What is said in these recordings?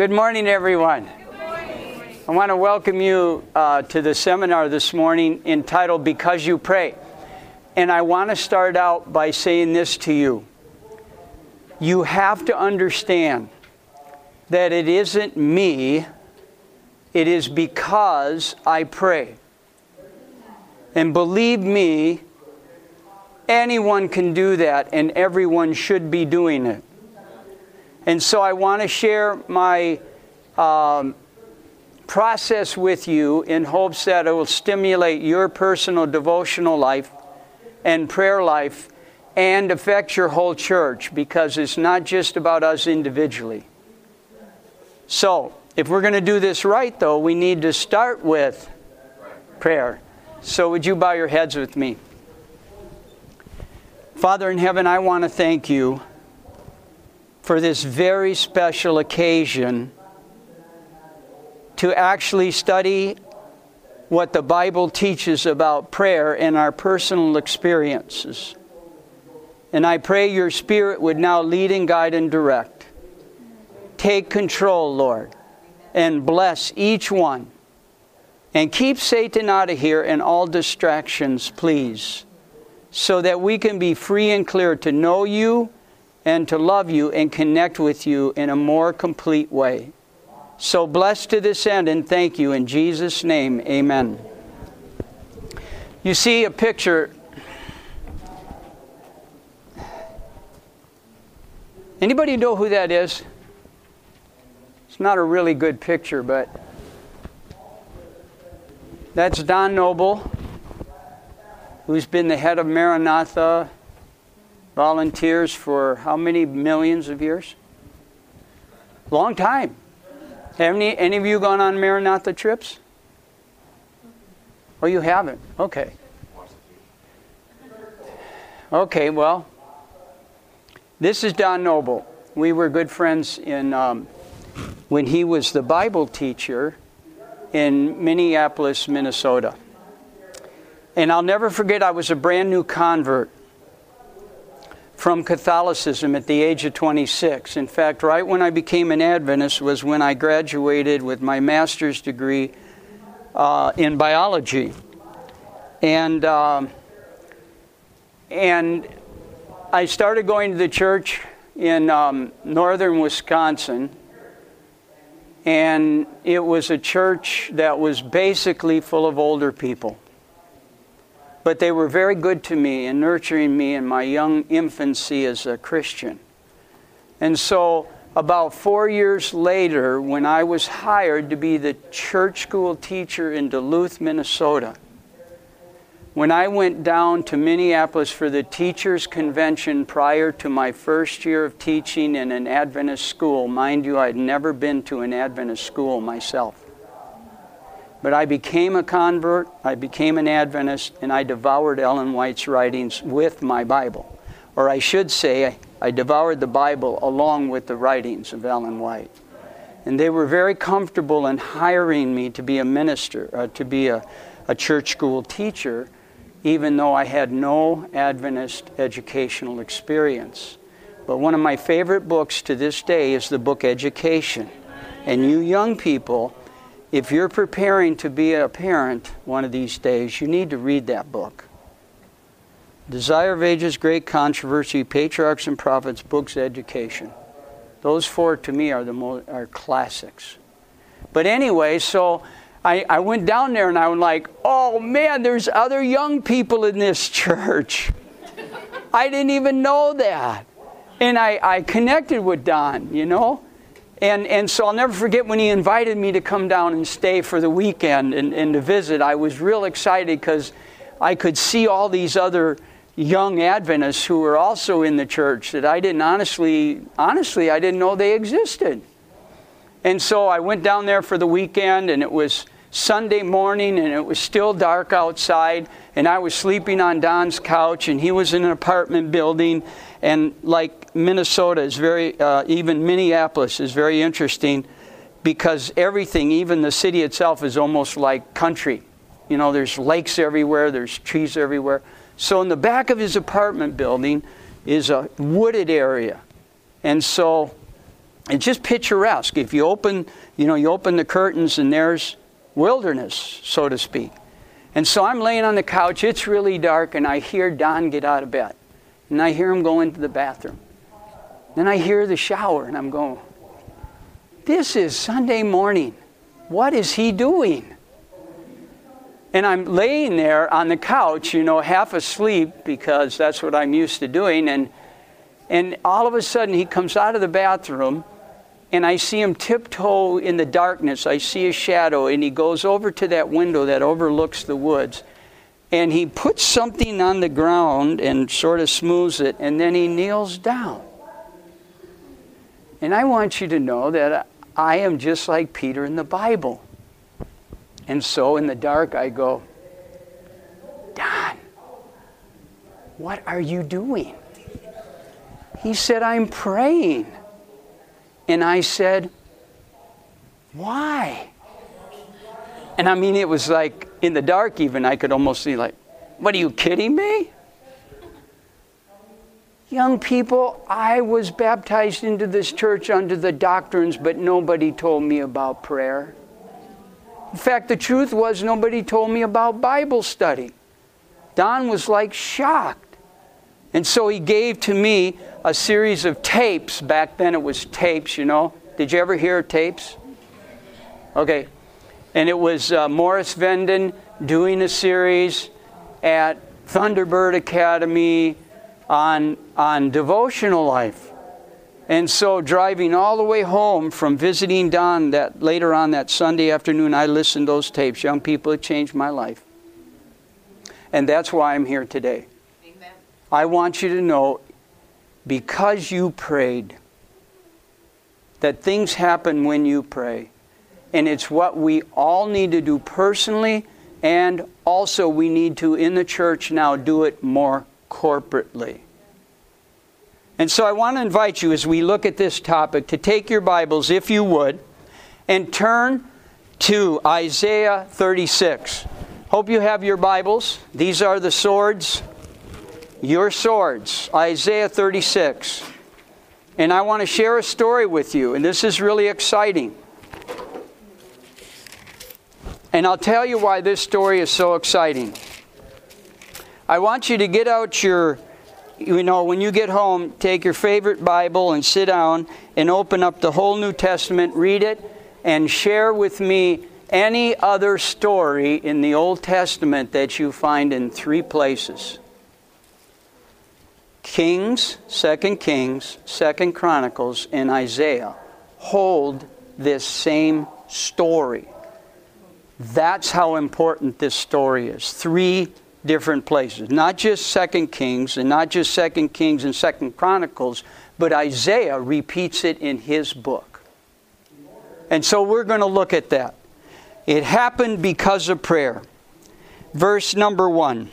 Good morning, everyone. I want to welcome you uh, to the seminar this morning entitled Because You Pray. And I want to start out by saying this to you. You have to understand that it isn't me, it is because I pray. And believe me, anyone can do that, and everyone should be doing it. And so I want to share my um, process with you in hopes that it will stimulate your personal devotional life and prayer life and affect your whole church because it's not just about us individually. So, if we're going to do this right, though, we need to start with prayer. So, would you bow your heads with me? Father in heaven, I want to thank you for this very special occasion to actually study what the Bible teaches about prayer and our personal experiences. And I pray your Spirit would now lead and guide and direct. Take control, Lord, and bless each one. And keep Satan out of here and all distractions, please, so that we can be free and clear to know you and to love you and connect with you in a more complete way. So blessed to this end and thank you in Jesus' name. Amen. You see a picture. Anybody know who that is? It's not a really good picture, but that's Don Noble, who's been the head of Maranatha volunteers for how many millions of years? Long time. Have any, any of you gone on Maranatha trips? Oh, you haven't? Okay. Okay, well, this is Don Noble. We were good friends in um, when he was the Bible teacher in Minneapolis, Minnesota. And I'll never forget, I was a brand new convert from Catholicism at the age of 26. In fact, right when I became an Adventist was when I graduated with my master's degree uh, in biology. And, um, and I started going to the church in um, northern Wisconsin. And it was a church that was basically full of older people but they were very good to me in nurturing me in my young infancy as a Christian. And so, about four years later, when I was hired to be the church school teacher in Duluth, Minnesota, when I went down to Minneapolis for the teachers' convention prior to my first year of teaching in an Adventist school, mind you, I'd never been to an Adventist school myself. But I became a convert, I became an Adventist, and I devoured Ellen White's writings with my Bible. Or I should say, I devoured the Bible along with the writings of Ellen White. And they were very comfortable in hiring me to be a minister, uh, to be a, a church school teacher, even though I had no Adventist educational experience. But one of my favorite books to this day is the book Education. And you young people, if you're preparing to be a parent one of these days, you need to read that book. Desire of Ages, Great Controversy, Patriarchs and Prophets, Books, Education. Those four to me are the most, are classics. But anyway, so I, I went down there and I was like, oh man, there's other young people in this church. I didn't even know that. And I, I connected with Don, you know. And, and so I'll never forget when he invited me to come down and stay for the weekend and, and to visit. I was real excited because I could see all these other young Adventists who were also in the church that I didn't honestly, honestly, I didn't know they existed. And so I went down there for the weekend and it was Sunday morning and it was still dark outside and I was sleeping on Don's couch and he was in an apartment building and like Minnesota is very, uh, even Minneapolis is very interesting because everything, even the city itself, is almost like country. You know, there's lakes everywhere, there's trees everywhere. So in the back of his apartment building is a wooded area. And so it's just picturesque. If you open, you know, you open the curtains and there's wilderness, so to speak. And so I'm laying on the couch, it's really dark, and I hear Don get out of bed. And I hear him go into the bathroom. Then I hear the shower, and I'm going, This is Sunday morning. What is he doing? And I'm laying there on the couch, you know, half asleep because that's what I'm used to doing. And, and all of a sudden, he comes out of the bathroom and I see him tiptoe in the darkness. I see a shadow, and he goes over to that window that overlooks the woods. And he puts something on the ground and sort of smooths it, and then he kneels down. And I want you to know that I am just like Peter in the Bible. And so in the dark, I go, Don, what are you doing? He said, I'm praying. And I said, Why? And I mean, it was like in the dark, even, I could almost see, like, What are you kidding me? Young people, I was baptized into this church under the doctrines, but nobody told me about prayer. In fact, the truth was, nobody told me about Bible study. Don was like shocked. And so he gave to me a series of tapes. Back then it was tapes, you know. Did you ever hear tapes? Okay. And it was uh, Morris Venden doing a series at Thunderbird Academy on, on devotional life. And so, driving all the way home from visiting Don that later on that Sunday afternoon, I listened to those tapes. Young people, it changed my life. And that's why I'm here today. Amen. I want you to know because you prayed, that things happen when you pray. And it's what we all need to do personally, and also we need to, in the church now, do it more corporately. And so I want to invite you as we look at this topic to take your Bibles, if you would, and turn to Isaiah 36. Hope you have your Bibles. These are the swords, your swords, Isaiah 36. And I want to share a story with you, and this is really exciting. And I'll tell you why this story is so exciting. I want you to get out your you know, when you get home, take your favorite Bible and sit down and open up the whole New Testament, read it, and share with me any other story in the Old Testament that you find in three places. Kings, Second Kings, Second Chronicles, and Isaiah hold this same story. That's how important this story is. Three different places. Not just Second Kings and not just Second Kings and Second Chronicles, but Isaiah repeats it in his book. And so we're going to look at that. It happened because of prayer. Verse number one.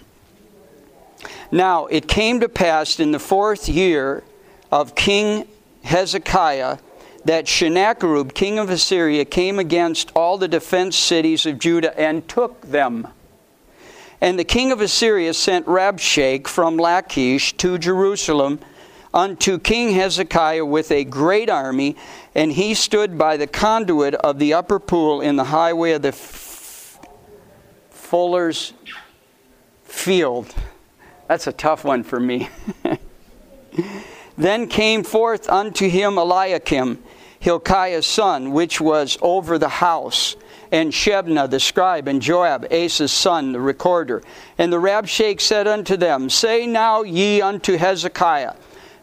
Now it came to pass in the fourth year of King Hezekiah that Sennacherib, king of Assyria, came against all the defense cities of Judah and took them. And the king of Assyria sent Rabshakeh from Lachish to Jerusalem unto King Hezekiah with a great army, and he stood by the conduit of the upper pool in the highway of the fuller's field. That's a tough one for me. then came forth unto him Eliakim, Hilkiah's son, which was over the house and Shebna the scribe, and Joab, Asa's son, the recorder. And the Rabshakeh said unto them, Say now ye unto Hezekiah,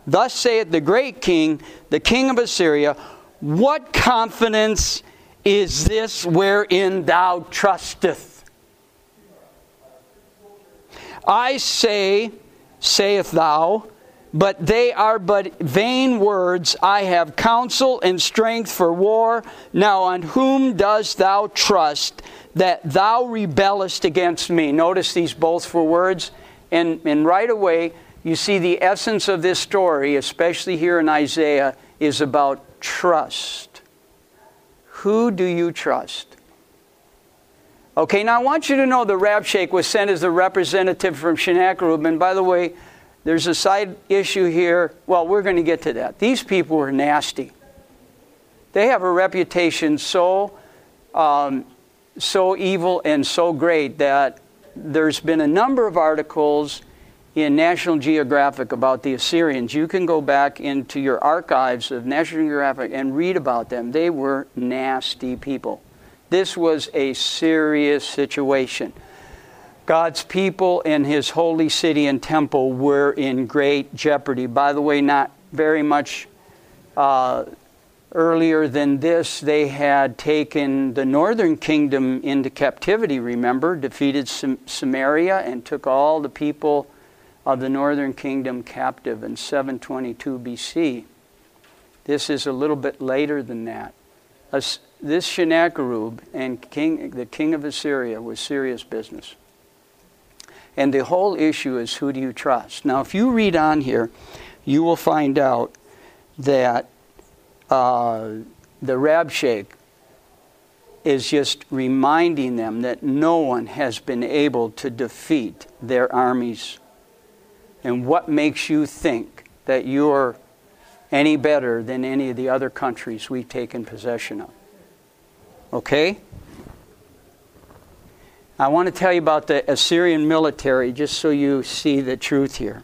Thus saith the great king, the king of Assyria, What confidence is this wherein thou trusteth? I say, saith thou, but they are but vain words. I have counsel and strength for war. Now, on whom dost thou trust that thou rebellest against me? Notice these both for words. And, and right away, you see the essence of this story, especially here in Isaiah, is about trust. Who do you trust? Okay, now I want you to know the Rabshakeh was sent as the representative from Sennacherib. And by the way, there's a side issue here. Well, we're going to get to that. These people were nasty. They have a reputation so, um, so evil and so great that there's been a number of articles in National Geographic about the Assyrians. You can go back into your archives of National Geographic and read about them. They were nasty people. This was a serious situation. God's people and his holy city and temple were in great jeopardy. By the way, not very much uh, earlier than this, they had taken the northern kingdom into captivity, remember, defeated Samaria and took all the people of the northern kingdom captive in 722 BC. This is a little bit later than that. This Sennacherib and king, the king of Assyria was serious business. And the whole issue is who do you trust? Now, if you read on here, you will find out that uh, the Rabshakeh is just reminding them that no one has been able to defeat their armies. And what makes you think that you're any better than any of the other countries we've taken possession of? Okay? I want to tell you about the Assyrian military just so you see the truth here.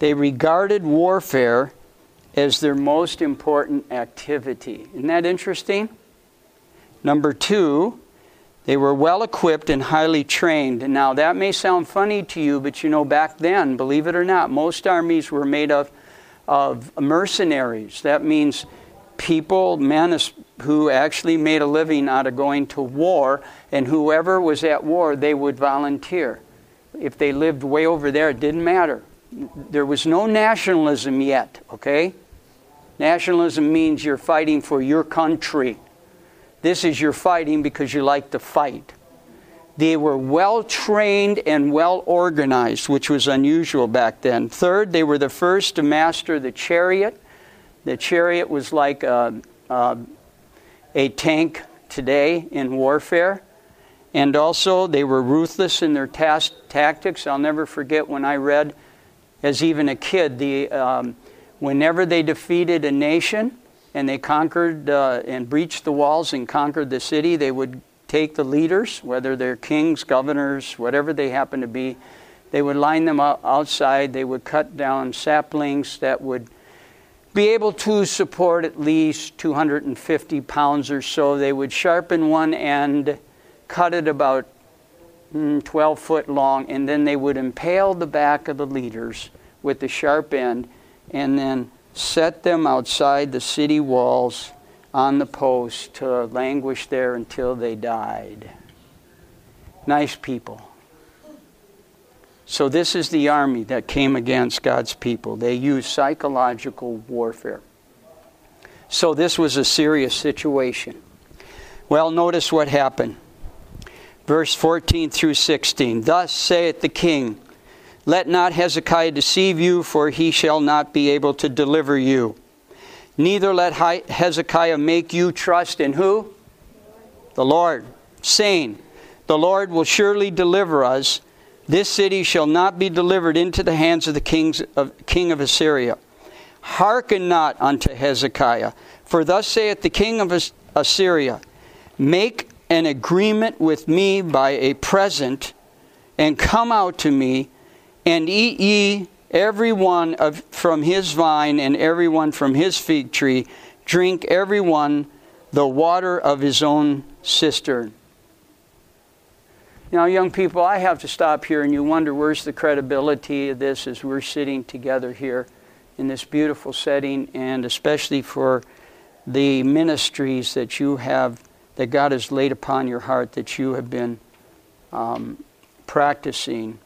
They regarded warfare as their most important activity. Isn't that interesting? Number two, they were well equipped and highly trained. Now, that may sound funny to you, but you know, back then, believe it or not, most armies were made of, of mercenaries. That means people, men who actually made a living out of going to war, and whoever was at war, they would volunteer. If they lived way over there, it didn't matter. There was no nationalism yet, okay? Nationalism means you're fighting for your country. This is you're fighting because you like to fight. They were well trained and well organized, which was unusual back then. Third, they were the first to master the chariot the chariot was like a, a, a tank today in warfare. And also, they were ruthless in their task, tactics. I'll never forget when I read, as even a kid, the, um, whenever they defeated a nation and they conquered uh, and breached the walls and conquered the city, they would take the leaders, whether they're kings, governors, whatever they happen to be, they would line them up outside. They would cut down saplings that would be able to support at least 250 pounds or so. They would sharpen one end, cut it about mm, 12 foot long, and then they would impale the back of the leaders with the sharp end and then set them outside the city walls on the post to languish there until they died. Nice people. So, this is the army that came against God's people. They used psychological warfare. So, this was a serious situation. Well, notice what happened. Verse 14 through 16 Thus saith the king, Let not Hezekiah deceive you, for he shall not be able to deliver you. Neither let Hezekiah make you trust in who? The Lord, saying, The Lord will surely deliver us this city shall not be delivered into the hands of the kings of, king of Assyria. Hearken not unto Hezekiah, for thus saith the king of Assyria Make an agreement with me by a present, and come out to me, and eat ye every one of, from his vine, and every one from his fig tree, drink every one the water of his own cistern. Now, young people, I have to stop here and you wonder where's the credibility of this as we're sitting together here in this beautiful setting, and especially for the ministries that you have, that God has laid upon your heart, that you have been um, practicing,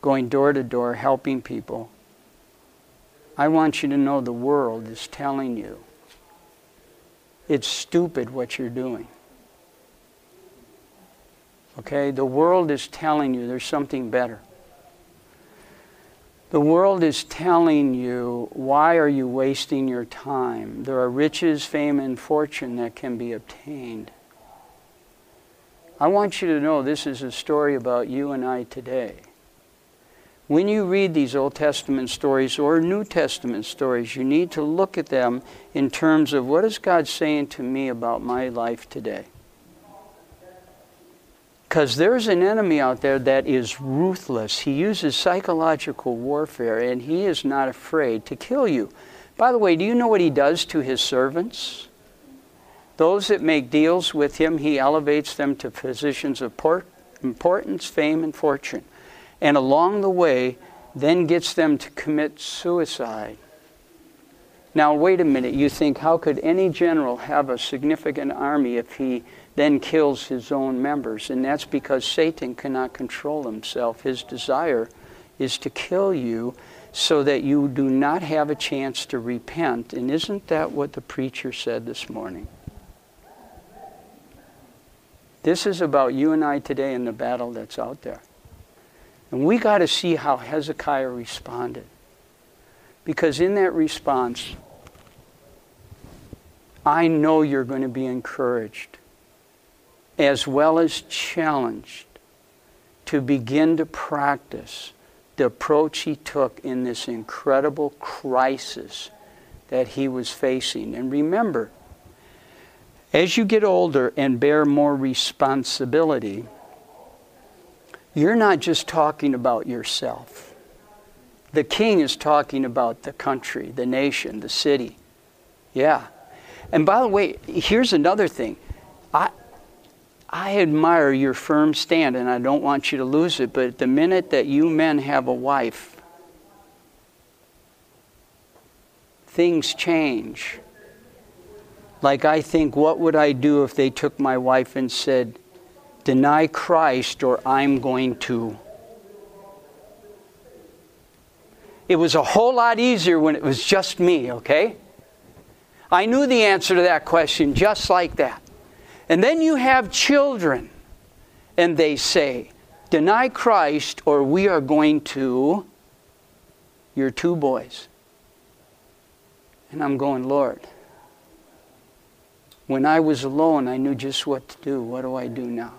going door to door, helping people. I want you to know the world is telling you it's stupid what you're doing. Okay? The world is telling you there's something better. The world is telling you, why are you wasting your time? There are riches, fame, and fortune that can be obtained. I want you to know this is a story about you and I today. when you read these Old Testament stories or New Testament stories, you need to look at them in terms of what is God saying to me about my life today? Because there's an enemy out there that is ruthless. He uses psychological warfare and he is not afraid to kill you. By the way, do you know what he does to his servants? Those that make deals with him, he elevates them to positions of importance, fame, and fortune and along the way, then gets them to commit suicide. Now, wait a minute. You think, how could any general have a significant army if he then kills his own members? And that's because Satan cannot control himself. His desire is to kill you so that you do not have a chance to repent. And isn't that what the preacher said this morning? This is about you and I today in the battle that's out there. And we got to see how Hezekiah responded. Because in that response, I know you're going to be encouraged as well as challenged to begin to practice the approach he took in this incredible crisis that he was facing. And remember, as you get older and bear more responsibility, you're not just talking about yourself. The king is talking about the country, the nation, the city. Yeah. And by the way, here's another thing. I, I admire your firm stand, and I don't want you to lose it, but the minute that you men have a wife, things change. Like, I think, what would I do if they took my wife and said, deny Christ or I'm going to. It was a whole lot easier when it was just me, okay? I knew the answer to that question just like that. And then you have children, and they say, Deny Christ or we are going to your two boys. And I'm going, Lord, when I was alone, I knew just what to do. What do I do now?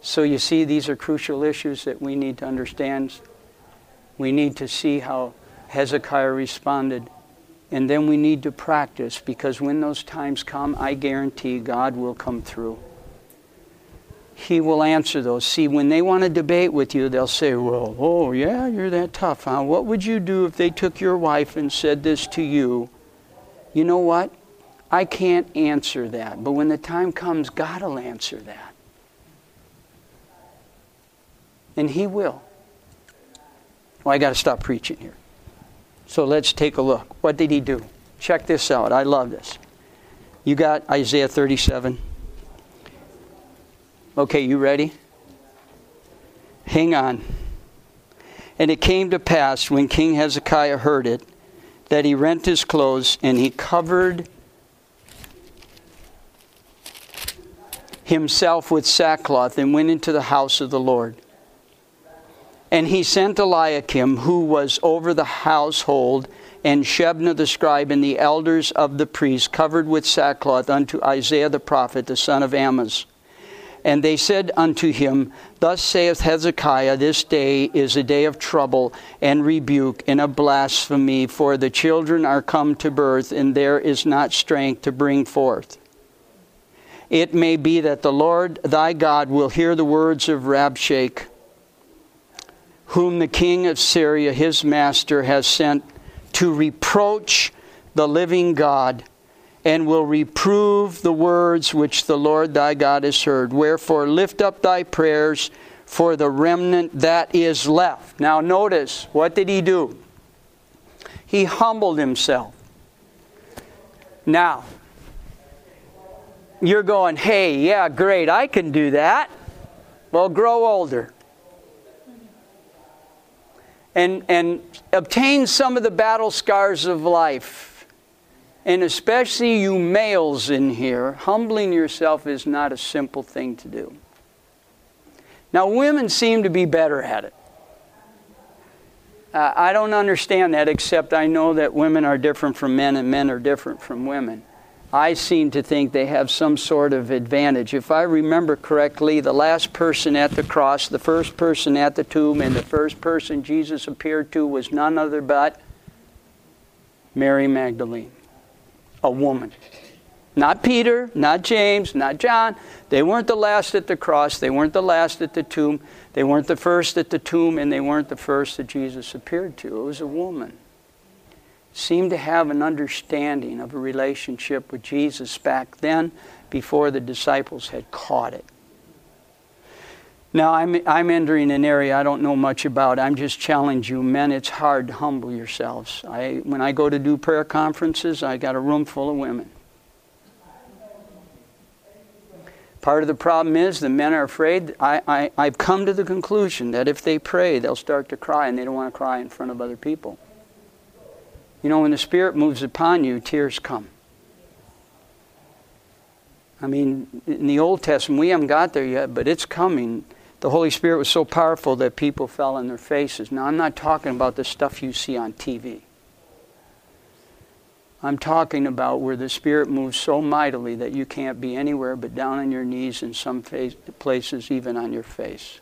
So you see, these are crucial issues that we need to understand. We need to see how Hezekiah responded. And then we need to practice because when those times come, I guarantee God will come through. He will answer those. See, when they want to debate with you, they'll say, Well, oh, yeah, you're that tough, huh? What would you do if they took your wife and said this to you? You know what? I can't answer that. But when the time comes, God will answer that. And He will. Well, I got to stop preaching here. So let's take a look. What did He do? Check this out. I love this. You got Isaiah 37. Okay, you ready? Hang on. And it came to pass when King Hezekiah heard it that he rent his clothes and he covered himself with sackcloth and went into the house of the Lord. And he sent Eliakim, who was over the household, and Shebna the scribe, and the elders of the priests, covered with sackcloth, unto Isaiah the prophet, the son of Amoz. And they said unto him, Thus saith Hezekiah, This day is a day of trouble and rebuke and a blasphemy, for the children are come to birth, and there is not strength to bring forth. It may be that the Lord thy God will hear the words of Rabshakeh whom the king of Syria, his master, has sent to reproach the living God, and will reprove the words which the Lord thy God has heard. Wherefore, lift up thy prayers for the remnant that is left. Now, notice, what did he do? He humbled himself. Now, you're going, hey, yeah, great, I can do that. Well, grow older and, and obtain some of the battle scars of life. And especially you males in here, humbling yourself is not a simple thing to do. Now, women seem to be better at it. Uh, I don't understand that, except I know that women are different from men and men are different from women. I seem to think they have some sort of advantage. If I remember correctly, the last person at the cross, the first person at the tomb, and the first person Jesus appeared to was none other but Mary Magdalene, a woman. Not Peter, not James, not John. They weren't the last at the cross. They weren't the last at the tomb. They weren't the first at the tomb, and they weren't the first that Jesus appeared to. It was a woman seemed to have an understanding of a relationship with Jesus back then before the disciples had caught it. Now, I'm, I'm entering an area I don't know much about. I'm just challenging you. Men, it's hard to humble yourselves. I, when I go to do prayer conferences, I got a room full of women. Part of the problem is the men are afraid. I, I, I've come to the conclusion that if they pray, they'll start to cry, and they don't want to cry in front of other people. You know, when the Spirit moves upon you, tears come. I mean, in the Old Testament, we haven't got there yet, but it's coming. The Holy Spirit was so powerful that people fell on their faces. Now, I'm not talking about the stuff you see on TV. I'm talking about where the Spirit moves so mightily that you can't be anywhere but down on your knees in some places, even on your face.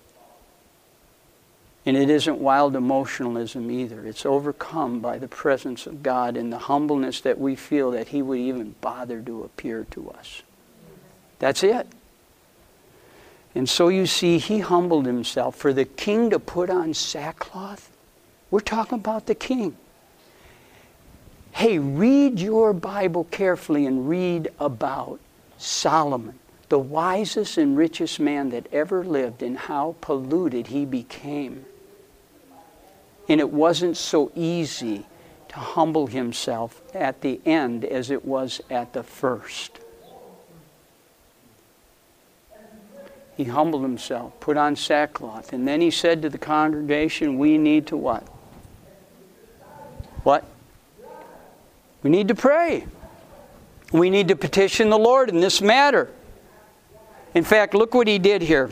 And it isn't wild emotionalism either. It's overcome by the presence of God and the humbleness that we feel that He would even bother to appear to us. That's it. And so you see, He humbled Himself. For the king to put on sackcloth, we're talking about the king. Hey, read your Bible carefully and read about Solomon the wisest and richest man that ever lived, and how polluted he became. And it wasn't so easy to humble himself at the end as it was at the first. He humbled himself, put on sackcloth, and then he said to the congregation, We need to what? What? We need to pray. We need to petition the Lord in this matter. In fact, look what he did here.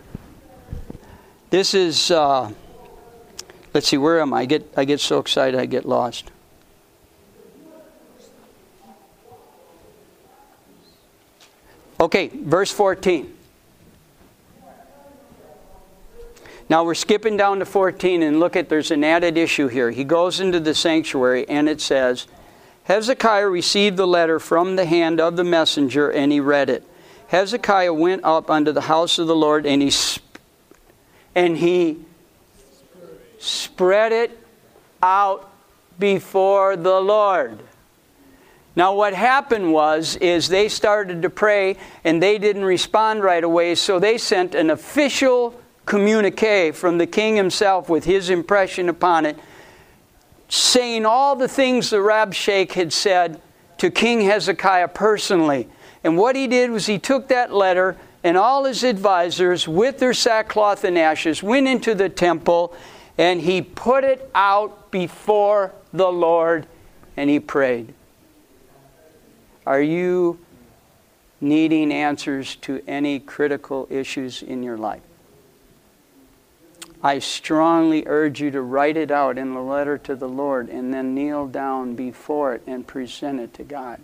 This is. Uh, Let's see, where am I? I get, I get so excited I get lost. Okay, verse 14. Now we're skipping down to 14 and look at there's an added issue here. He goes into the sanctuary and it says, Hezekiah received the letter from the hand of the messenger and he read it. Hezekiah went up unto the house of the Lord and he and he spread it out before the Lord. Now what happened was is they started to pray and they didn't respond right away, so they sent an official communique from the king himself with his impression upon it, saying all the things the Rabshakeh had said to King Hezekiah personally. And what he did was he took that letter and all his advisors with their sackcloth and ashes went into the temple and he put it out before the Lord and he prayed. Are you needing answers to any critical issues in your life? I strongly urge you to write it out in a letter to the Lord and then kneel down before it and present it to God.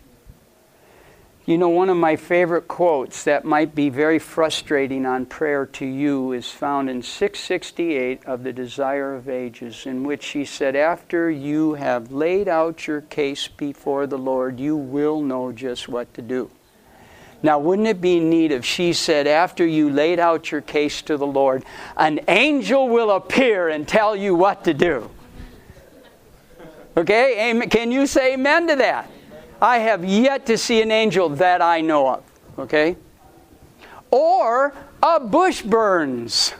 You know, one of my favorite quotes that might be very frustrating on prayer to you is found in 668 of The Desire of Ages, in which she said, After you have laid out your case before the Lord, you will know just what to do. Now, wouldn't it be neat if she said, After you laid out your case to the Lord, an angel will appear and tell you what to do? Okay? Can you say amen to that? I have yet to see an angel that I know of. Okay? Or a bush burns.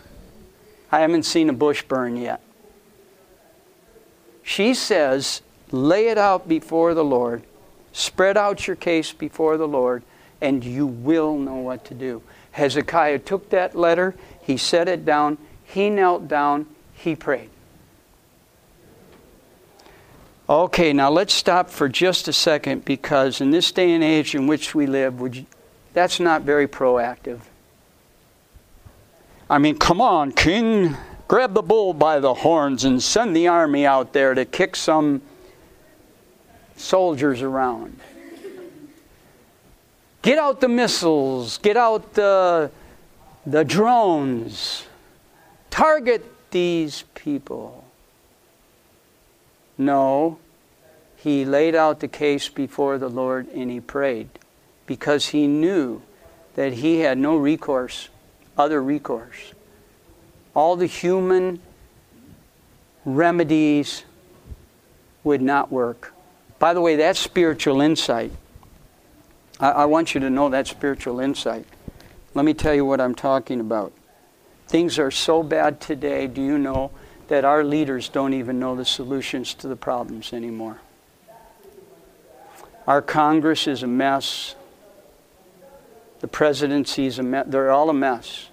I haven't seen a bush burn yet. She says, lay it out before the Lord, spread out your case before the Lord, and you will know what to do. Hezekiah took that letter, he set it down, he knelt down, he prayed. Okay, now let's stop for just a second because in this day and age in which we live, you, that's not very proactive. I mean, come on, King, grab the bull by the horns and send the army out there to kick some soldiers around. Get out the missiles, get out the, the drones, target these people. No, he laid out the case before the Lord and he prayed because he knew that he had no recourse, other recourse. All the human remedies would not work. By the way, that's spiritual insight. I, I want you to know that spiritual insight. Let me tell you what I'm talking about. Things are so bad today, do you know, that our leaders don't even know the solutions to the problems anymore. Our Congress is a mess. The presidency is a mess. They're all a mess.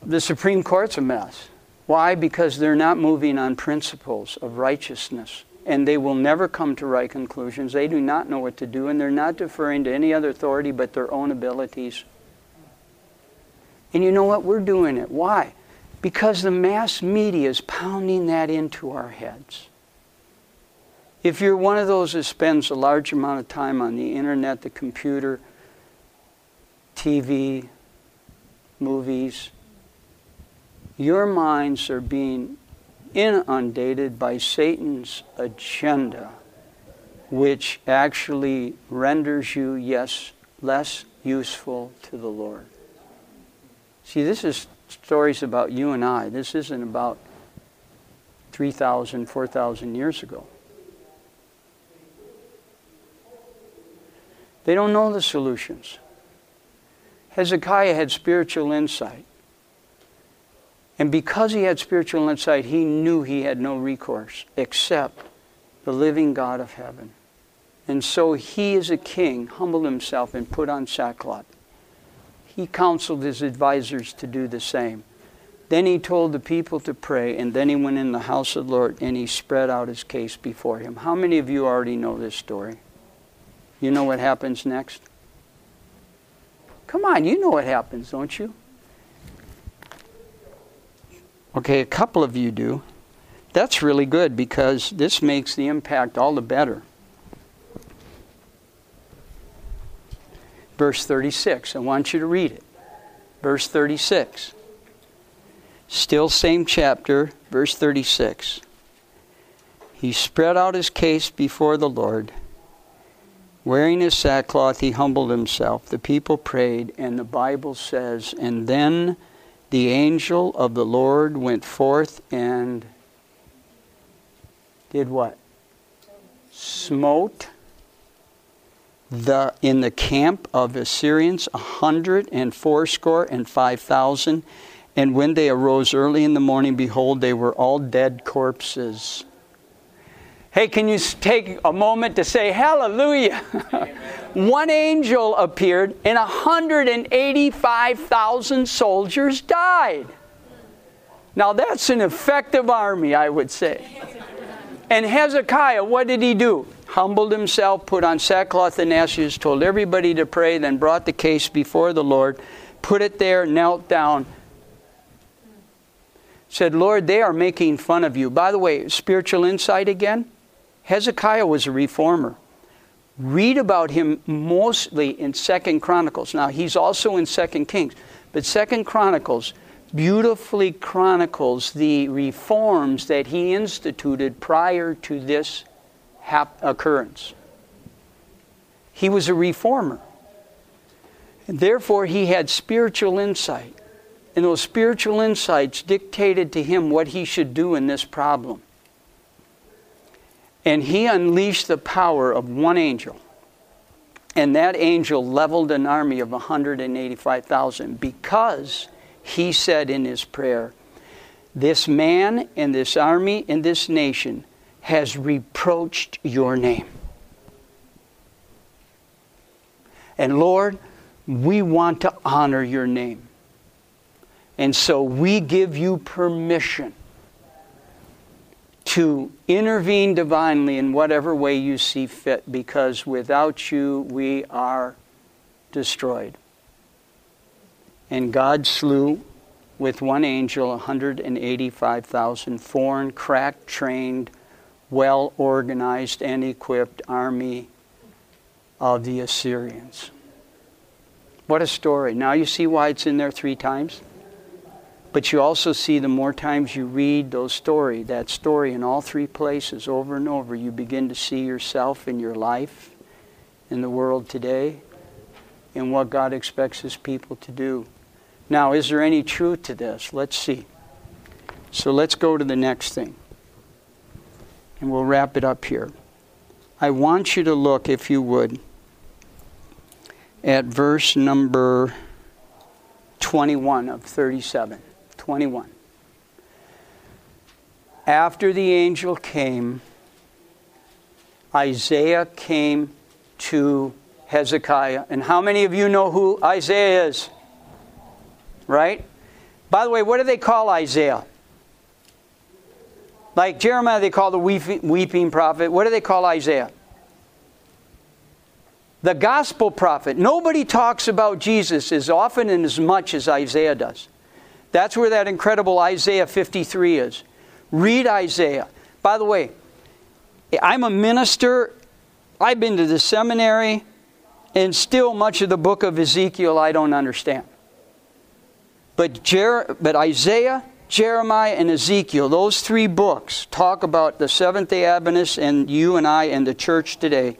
The Supreme Court's a mess. Why? Because they're not moving on principles of righteousness. And they will never come to right conclusions. They do not know what to do, and they're not deferring to any other authority but their own abilities. And you know what? We're doing it. Why? Because the mass media is pounding that into our heads. If you're one of those that spends a large amount of time on the internet, the computer, TV, movies, your minds are being inundated by Satan's agenda, which actually renders you, yes, less useful to the Lord. See, this is stories about you and I. This isn't about 3,000, 4,000 years ago. They don't know the solutions. Hezekiah had spiritual insight. And because he had spiritual insight, he knew he had no recourse except the living God of heaven. And so he, as a king, humbled himself and put on sackcloth. He counseled his advisors to do the same. Then he told the people to pray, and then he went in the house of the Lord and he spread out his case before him. How many of you already know this story? You know what happens next? Come on, you know what happens, don't you? Okay, a couple of you do. That's really good because this makes the impact all the better. Verse 36. I want you to read it. Verse 36. Still, same chapter, verse 36. He spread out his case before the Lord Wearing his sackcloth, he humbled himself. The people prayed, and the Bible says, And then the angel of the Lord went forth and did what? Smote the in the camp of Assyrians a hundred and fourscore and five thousand, and when they arose early in the morning, behold, they were all dead corpses. Hey, can you take a moment to say hallelujah? One angel appeared and 185,000 soldiers died. Now that's an effective army, I would say. And Hezekiah, what did he do? Humbled himself, put on sackcloth and ashes, told everybody to pray, then brought the case before the Lord, put it there, knelt down, said, Lord, they are making fun of you. By the way, spiritual insight again. Hezekiah was a reformer. Read about him mostly in Second Chronicles. Now he's also in Second Kings, but Second Chronicles beautifully chronicles the reforms that he instituted prior to this hap- occurrence. He was a reformer. And therefore, he had spiritual insight. And those spiritual insights dictated to him what he should do in this problem. And he unleashed the power of one angel. And that angel leveled an army of 185,000 because he said in his prayer, This man and this army and this nation has reproached your name. And Lord, we want to honor your name. And so we give you permission to intervene divinely in whatever way you see fit, because without you we are destroyed. And God slew with one angel 185,000 foreign, crack trained, well organized, and equipped army of the Assyrians. What a story. Now you see why it's in there three times? But you also see the more times you read those story, that story in all three places over and over, you begin to see yourself in your life, in the world today, and what God expects his people to do. Now, is there any truth to this? Let's see. So let's go to the next thing. And we'll wrap it up here. I want you to look, if you would, at verse number 21 of 37. 21. After the angel came, Isaiah came to Hezekiah. And how many of you know who Isaiah is? Right? By the way, what do they call Isaiah? Like Jeremiah, they call the weeping prophet. What do they call Isaiah? The gospel prophet. Nobody talks about Jesus as often and as much as Isaiah does. That's where that incredible Isaiah 53 is. Read Isaiah. By the way, I'm a minister. I've been to the seminary, and still much of the book of Ezekiel I don't understand. But, Jer- but Isaiah, Jeremiah, and Ezekiel, those three books talk about the Seventh day Adventists and you and I and the church today.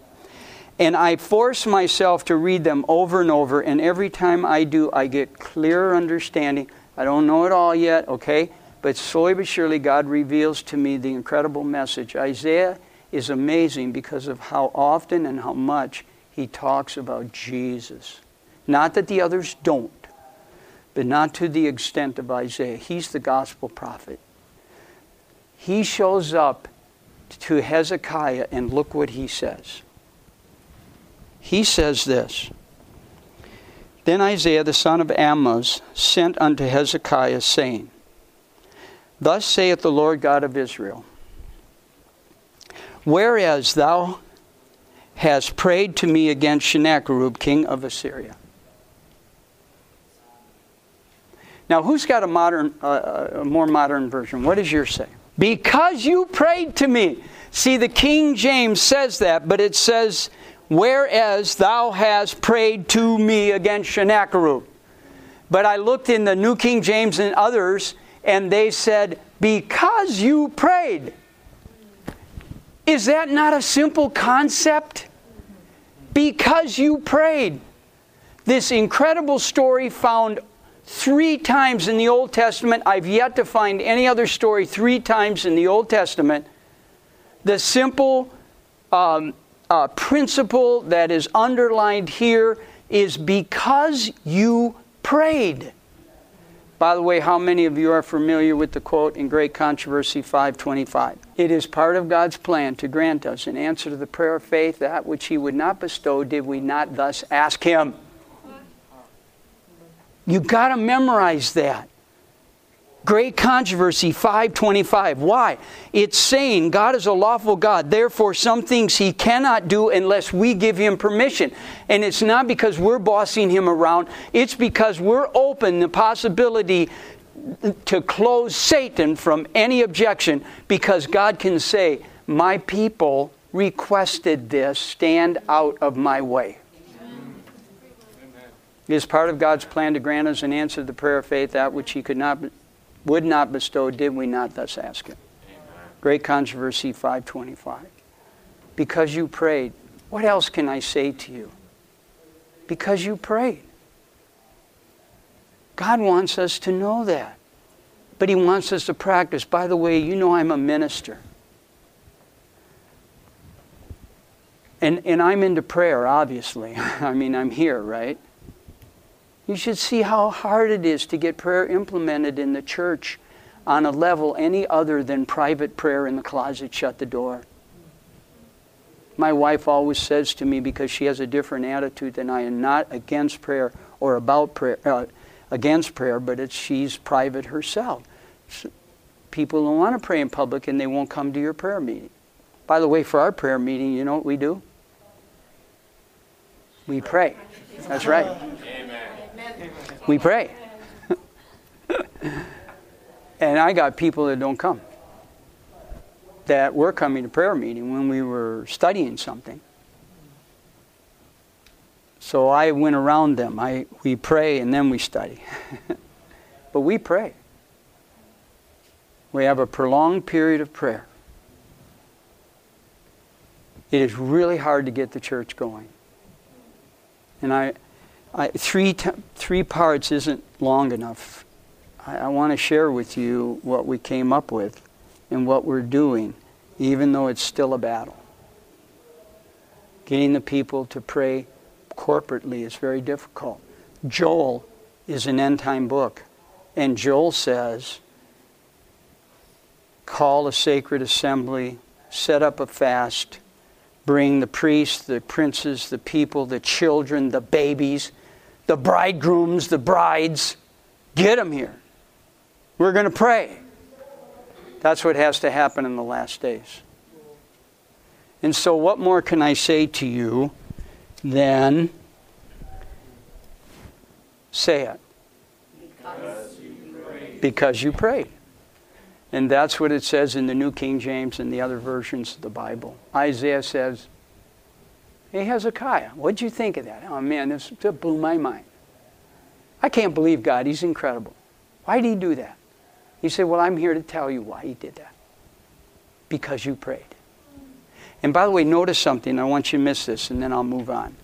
And I force myself to read them over and over, and every time I do, I get clearer understanding I don't know it all yet, okay? But slowly but surely, God reveals to me the incredible message. Isaiah is amazing because of how often and how much he talks about Jesus. Not that the others don't, but not to the extent of Isaiah. He's the gospel prophet. He shows up to Hezekiah, and look what he says. He says this. Then Isaiah the son of Amoz sent unto Hezekiah, saying, Thus saith the Lord God of Israel, Whereas thou hast prayed to me against Sennacherib, king of Assyria. Now, who's got a modern, uh, a more modern version? What does yours say? Because you prayed to me. See, the King James says that, but it says whereas thou hast prayed to me against Sennacherib. But I looked in the New King James and others, and they said, because you prayed. Is that not a simple concept? Because you prayed. This incredible story found three times in the Old Testament. I've yet to find any other story three times in the Old Testament. The simple um, uh, principle that is underlined here is because you prayed. By the way, how many of you are familiar with the quote in Great Controversy 525? It is part of God's plan to grant us an answer to the prayer of faith, that which He would not bestow, did we not thus ask Him. You've got to memorize that. Great controversy 525. Why? It's saying God is a lawful God. Therefore, some things he cannot do unless we give him permission. And it's not because we're bossing him around, it's because we're open the possibility to close Satan from any objection because God can say, My people requested this, stand out of my way. It is part of God's plan to grant us an answer to the prayer of faith, that which he could not would not bestow, did we not thus ask it? Great Controversy 525. Because you prayed. What else can I say to you? Because you prayed. God wants us to know that. But He wants us to practice. By the way, you know I'm a minister. And, and I'm into prayer, obviously. I mean, I'm here, right? You should see how hard it is to get prayer implemented in the church on a level any other than private prayer in the closet, shut the door. My wife always says to me, because she has a different attitude than I am, not against prayer or about prayer, uh, against prayer, but it's she's private herself. So people don't want to pray in public and they won't come to your prayer meeting. By the way, for our prayer meeting, you know what we do? We pray. That's right. We pray. and I got people that don't come that were coming to prayer meeting when we were studying something. So I went around them. I, we pray and then we study. but we pray. We have a prolonged period of prayer. It is really hard to get the church going. And I, I three, t- three parts isn't long enough. I, I want to share with you what we came up with and what we're doing, even though it's still a battle. Getting the people to pray corporately is very difficult. Joel is an end time book, and Joel says, call a sacred assembly, set up a fast, bring the priests, the princes, the people, the children, the babies, the bridegrooms, the brides. Get them here. We're going to pray. That's what has to happen in the last days. And so, what more can I say to you than say it? Because you prayed. Because you prayed. And that's what it says in the New King James and the other versions of the Bible. Isaiah says, Hey, Hezekiah, what'd you think of that? Oh man, this, this blew my mind. I can't believe God. He's incredible. Why did he do that? He said, Well, I'm here to tell you why he did that. Because you prayed. And by the way, notice something. I want you to miss this, and then I'll move on.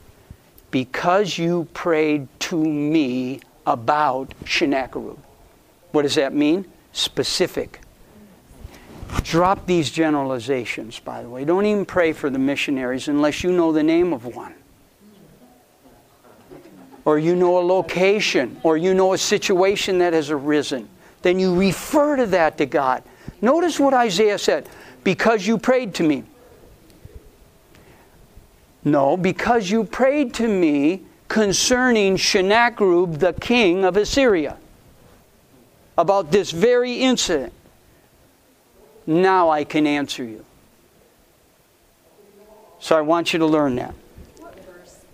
Because you prayed to me about Sennacherib. What does that mean? Specific. Drop these generalizations, by the way. Don't even pray for the missionaries unless you know the name of one. Or you know a location, or you know a situation that has arisen. Then you refer to that to God. Notice what Isaiah said because you prayed to me. No, because you prayed to me concerning Sennacherib, the king of Assyria, about this very incident. Now I can answer you. So I want you to learn that. What verse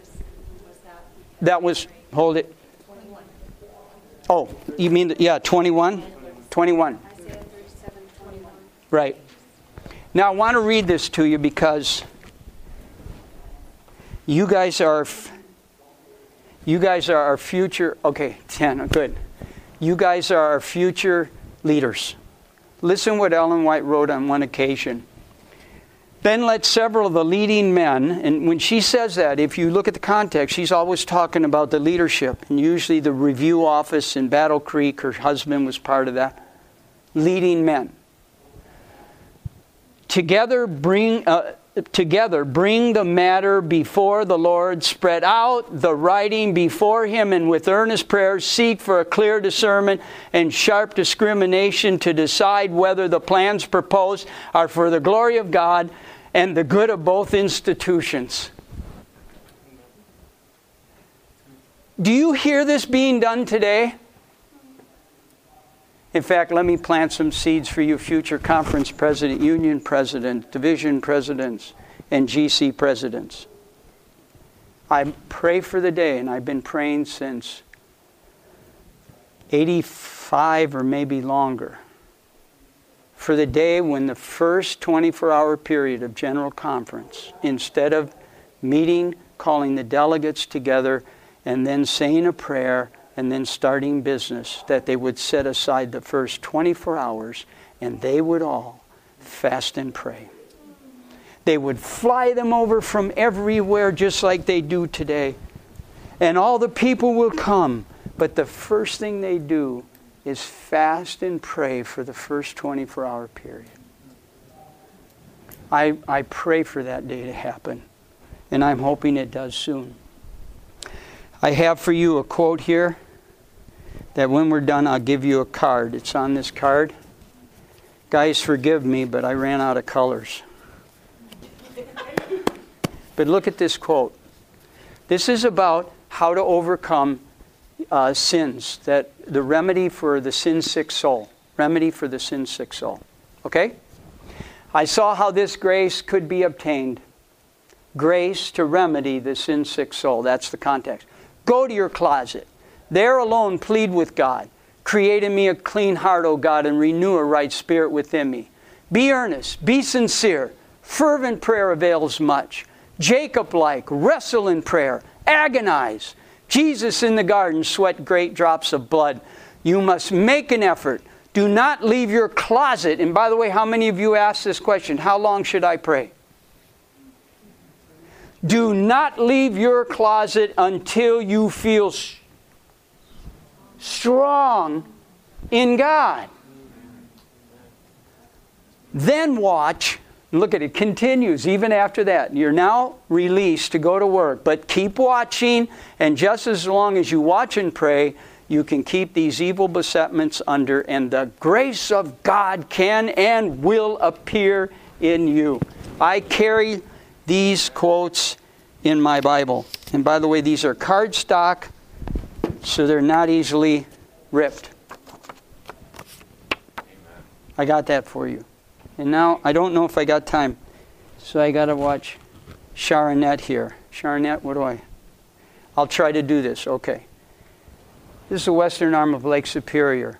was that? That was, hold it. Oh, you mean, yeah, 21? 21. Isaiah 37, 21. Right. Now I want to read this to you because you guys are you guys are our future okay 10 good you guys are our future leaders listen what ellen white wrote on one occasion. Then let several of the leading men and when she says that if you look at the context she's always talking about the leadership and usually the review office in battle creek her husband was part of that leading men. Together bring uh, together bring the matter before the Lord, spread out the writing before Him, and with earnest prayers seek for a clear discernment and sharp discrimination to decide whether the plans proposed are for the glory of God and the good of both institutions. Do you hear this being done today? In fact, let me plant some seeds for you, future conference president, union president, division presidents, and GC presidents. I pray for the day, and I've been praying since 85 or maybe longer, for the day when the first 24 hour period of General Conference, instead of meeting, calling the delegates together, and then saying a prayer, and then starting business, that they would set aside the first 24 hours and they would all fast and pray. They would fly them over from everywhere just like they do today. And all the people will come. But the first thing they do is fast and pray for the first 24 hour period. I, I pray for that day to happen. And I'm hoping it does soon. I have for you a quote here that when we're done, I'll give you a card. It's on this card. Guys, forgive me, but I ran out of colors. but look at this quote. This is about how to overcome uh, sins, that the remedy for the sin sick soul. Remedy for the sin sick soul. Okay? I saw how this grace could be obtained. Grace to remedy the sin sick soul. That's the context. Go to your closet. There alone, plead with God. Create in me a clean heart, O God, and renew a right spirit within me. Be earnest, be sincere. Fervent prayer avails much. Jacob like, wrestle in prayer. Agonize. Jesus in the garden sweat great drops of blood. You must make an effort. Do not leave your closet. And by the way, how many of you asked this question? How long should I pray? Do not leave your closet until you feel strong in God. Then watch. Look at it, continues even after that. You're now released to go to work, but keep watching, and just as long as you watch and pray, you can keep these evil besetments under, and the grace of God can and will appear in you. I carry these quotes in my Bible. And by the way, these are cardstock, so they're not easily ripped. I got that for you. And now I don't know if I got time, so I got to watch Sharonette here. Sharonette, what do I? I'll try to do this. Okay. This is the western arm of Lake Superior.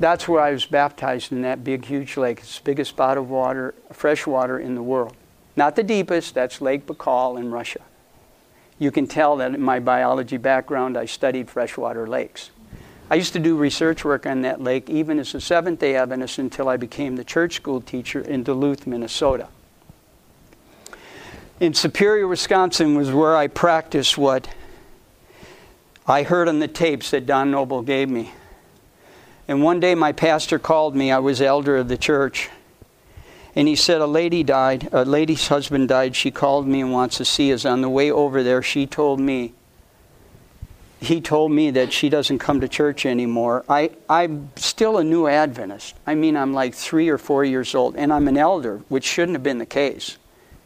That's where I was baptized in that big, huge lake. It's the biggest body of water, fresh water in the world. Not the deepest, that's Lake Baikal in Russia. You can tell that in my biology background, I studied freshwater lakes. I used to do research work on that lake even as a Seventh day Adventist until I became the church school teacher in Duluth, Minnesota. In Superior, Wisconsin was where I practiced what I heard on the tapes that Don Noble gave me. And one day my pastor called me, I was elder of the church, and he said, A lady died, a lady's husband died. She called me and wants to see us. On the way over there, she told me he told me that she doesn't come to church anymore. I, I'm still a new Adventist. I mean, I'm like three or four years old, and I'm an elder, which shouldn't have been the case.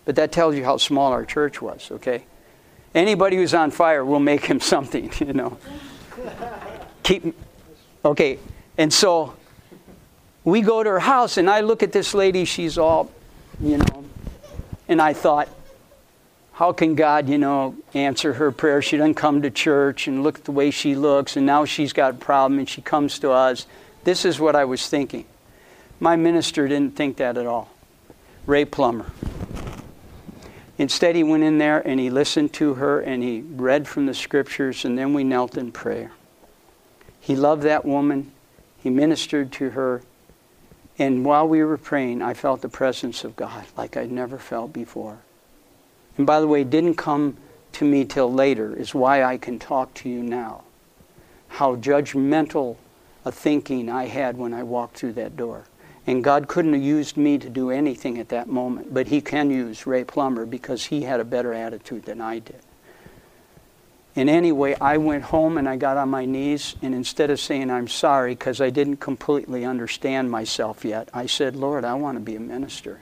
But that tells you how small our church was, okay? Anybody who's on fire will make him something, you know. Keep, okay, and so we go to her house, and I look at this lady, she's all, you know, and I thought, how can God, you know, answer her prayer? She doesn't come to church and look at the way she looks, and now she's got a problem and she comes to us. This is what I was thinking. My minister didn't think that at all. Ray Plummer. Instead, he went in there and he listened to her and he read from the scriptures, and then we knelt in prayer. He loved that woman, he ministered to her, and while we were praying, I felt the presence of God like I'd never felt before and by the way, it didn't come to me till later, is why I can talk to you now. How judgmental a thinking I had when I walked through that door. And God couldn't have used me to do anything at that moment, but He can use Ray Plummer because he had a better attitude than I did. And anyway, I went home and I got on my knees, and instead of saying I'm sorry because I didn't completely understand myself yet, I said, Lord, I want to be a minister.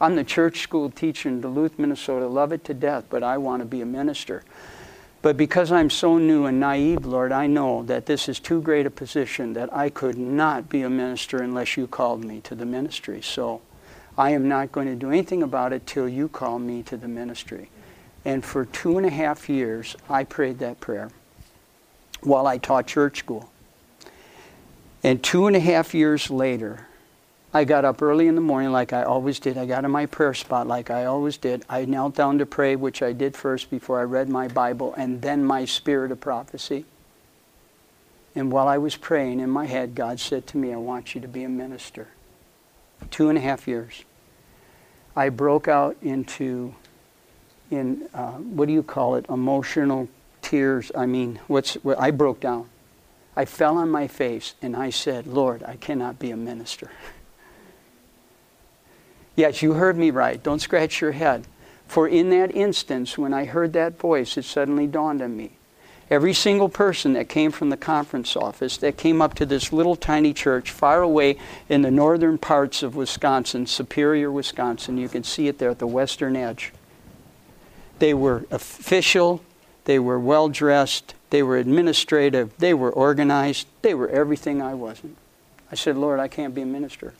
I'm the church school teacher in Duluth, Minnesota. Love it to death, but I want to be a minister. But because I'm so new and naive, Lord, I know that this is too great a position that I could not be a minister unless you called me to the ministry. So I am not going to do anything about it till you call me to the ministry. And for two and a half years, I prayed that prayer while I taught church school. And two and a half years later, I got up early in the morning like I always did. I got in my prayer spot like I always did. I knelt down to pray, which I did first before I read my Bible, and then my spirit of prophecy. And while I was praying in my head, God said to me, I want you to be a minister. Two and a half years. I broke out into, in uh, what do you call it, emotional tears. I mean, what's, what, I broke down. I fell on my face and I said, Lord, I cannot be a minister. Yes, you heard me right. Don't scratch your head. For in that instance, when I heard that voice, it suddenly dawned on me. Every single person that came from the conference office that came up to this little tiny church far away in the northern parts of Wisconsin, Superior, Wisconsin, you can see it there at the western edge. They were official, they were well dressed, they were administrative, they were organized, they were everything I wasn't. I said, Lord, I can't be a minister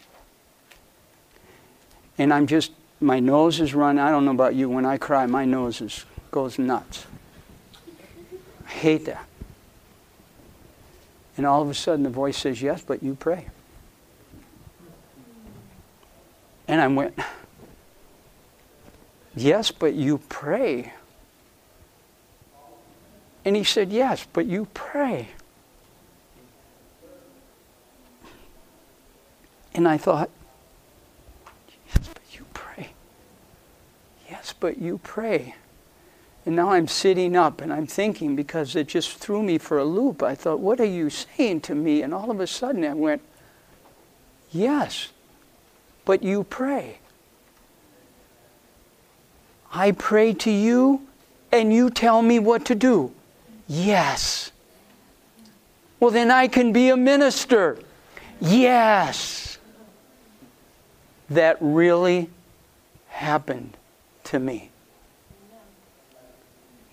and I'm just my nose is running. I don't know about you. When I cry, my nose is, goes nuts. I hate that. And all of a sudden, the voice says, "Yes, but you pray." And I went, "Yes, but you pray." And he said, Yes, but you pray. And I thought, Yes, but you pray. Yes, but you pray. And now I'm sitting up and I'm thinking because it just threw me for a loop. I thought, What are you saying to me? And all of a sudden I went, Yes, but you pray. I pray to you and you tell me what to do. Yes. Well, then I can be a minister. Yes. That really happened to me.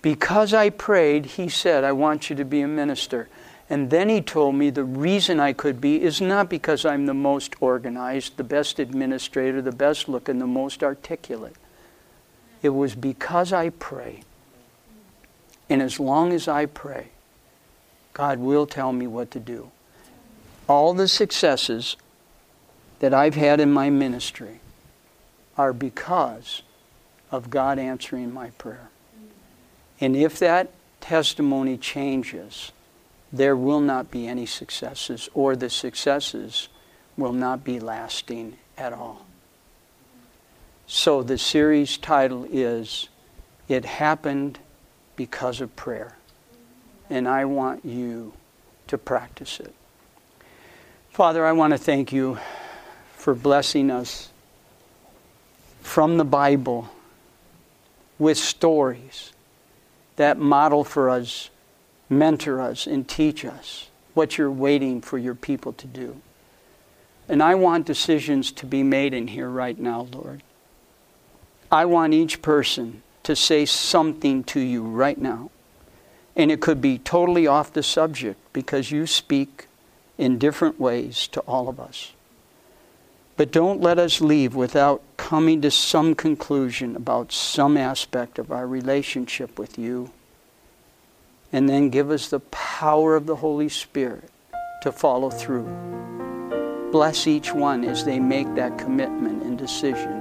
Because I prayed, he said, I want you to be a minister. And then he told me the reason I could be is not because I'm the most organized, the best administrator, the best looking, the most articulate. It was because I pray. And as long as I pray, God will tell me what to do. All the successes that I've had in my ministry are because of God answering my prayer. And if that testimony changes, there will not be any successes, or the successes will not be lasting at all. So the series title is It Happened Because of Prayer. And I want you to practice it. Father, I want to thank you for blessing us from the Bible with stories that model for us, mentor us, and teach us what you're waiting for your people to do. And I want decisions to be made in here right now, Lord. I want each person to say something to you right now. And it could be totally off the subject because you speak in different ways to all of us. But don't let us leave without coming to some conclusion about some aspect of our relationship with you. And then give us the power of the Holy Spirit to follow through. Bless each one as they make that commitment and decision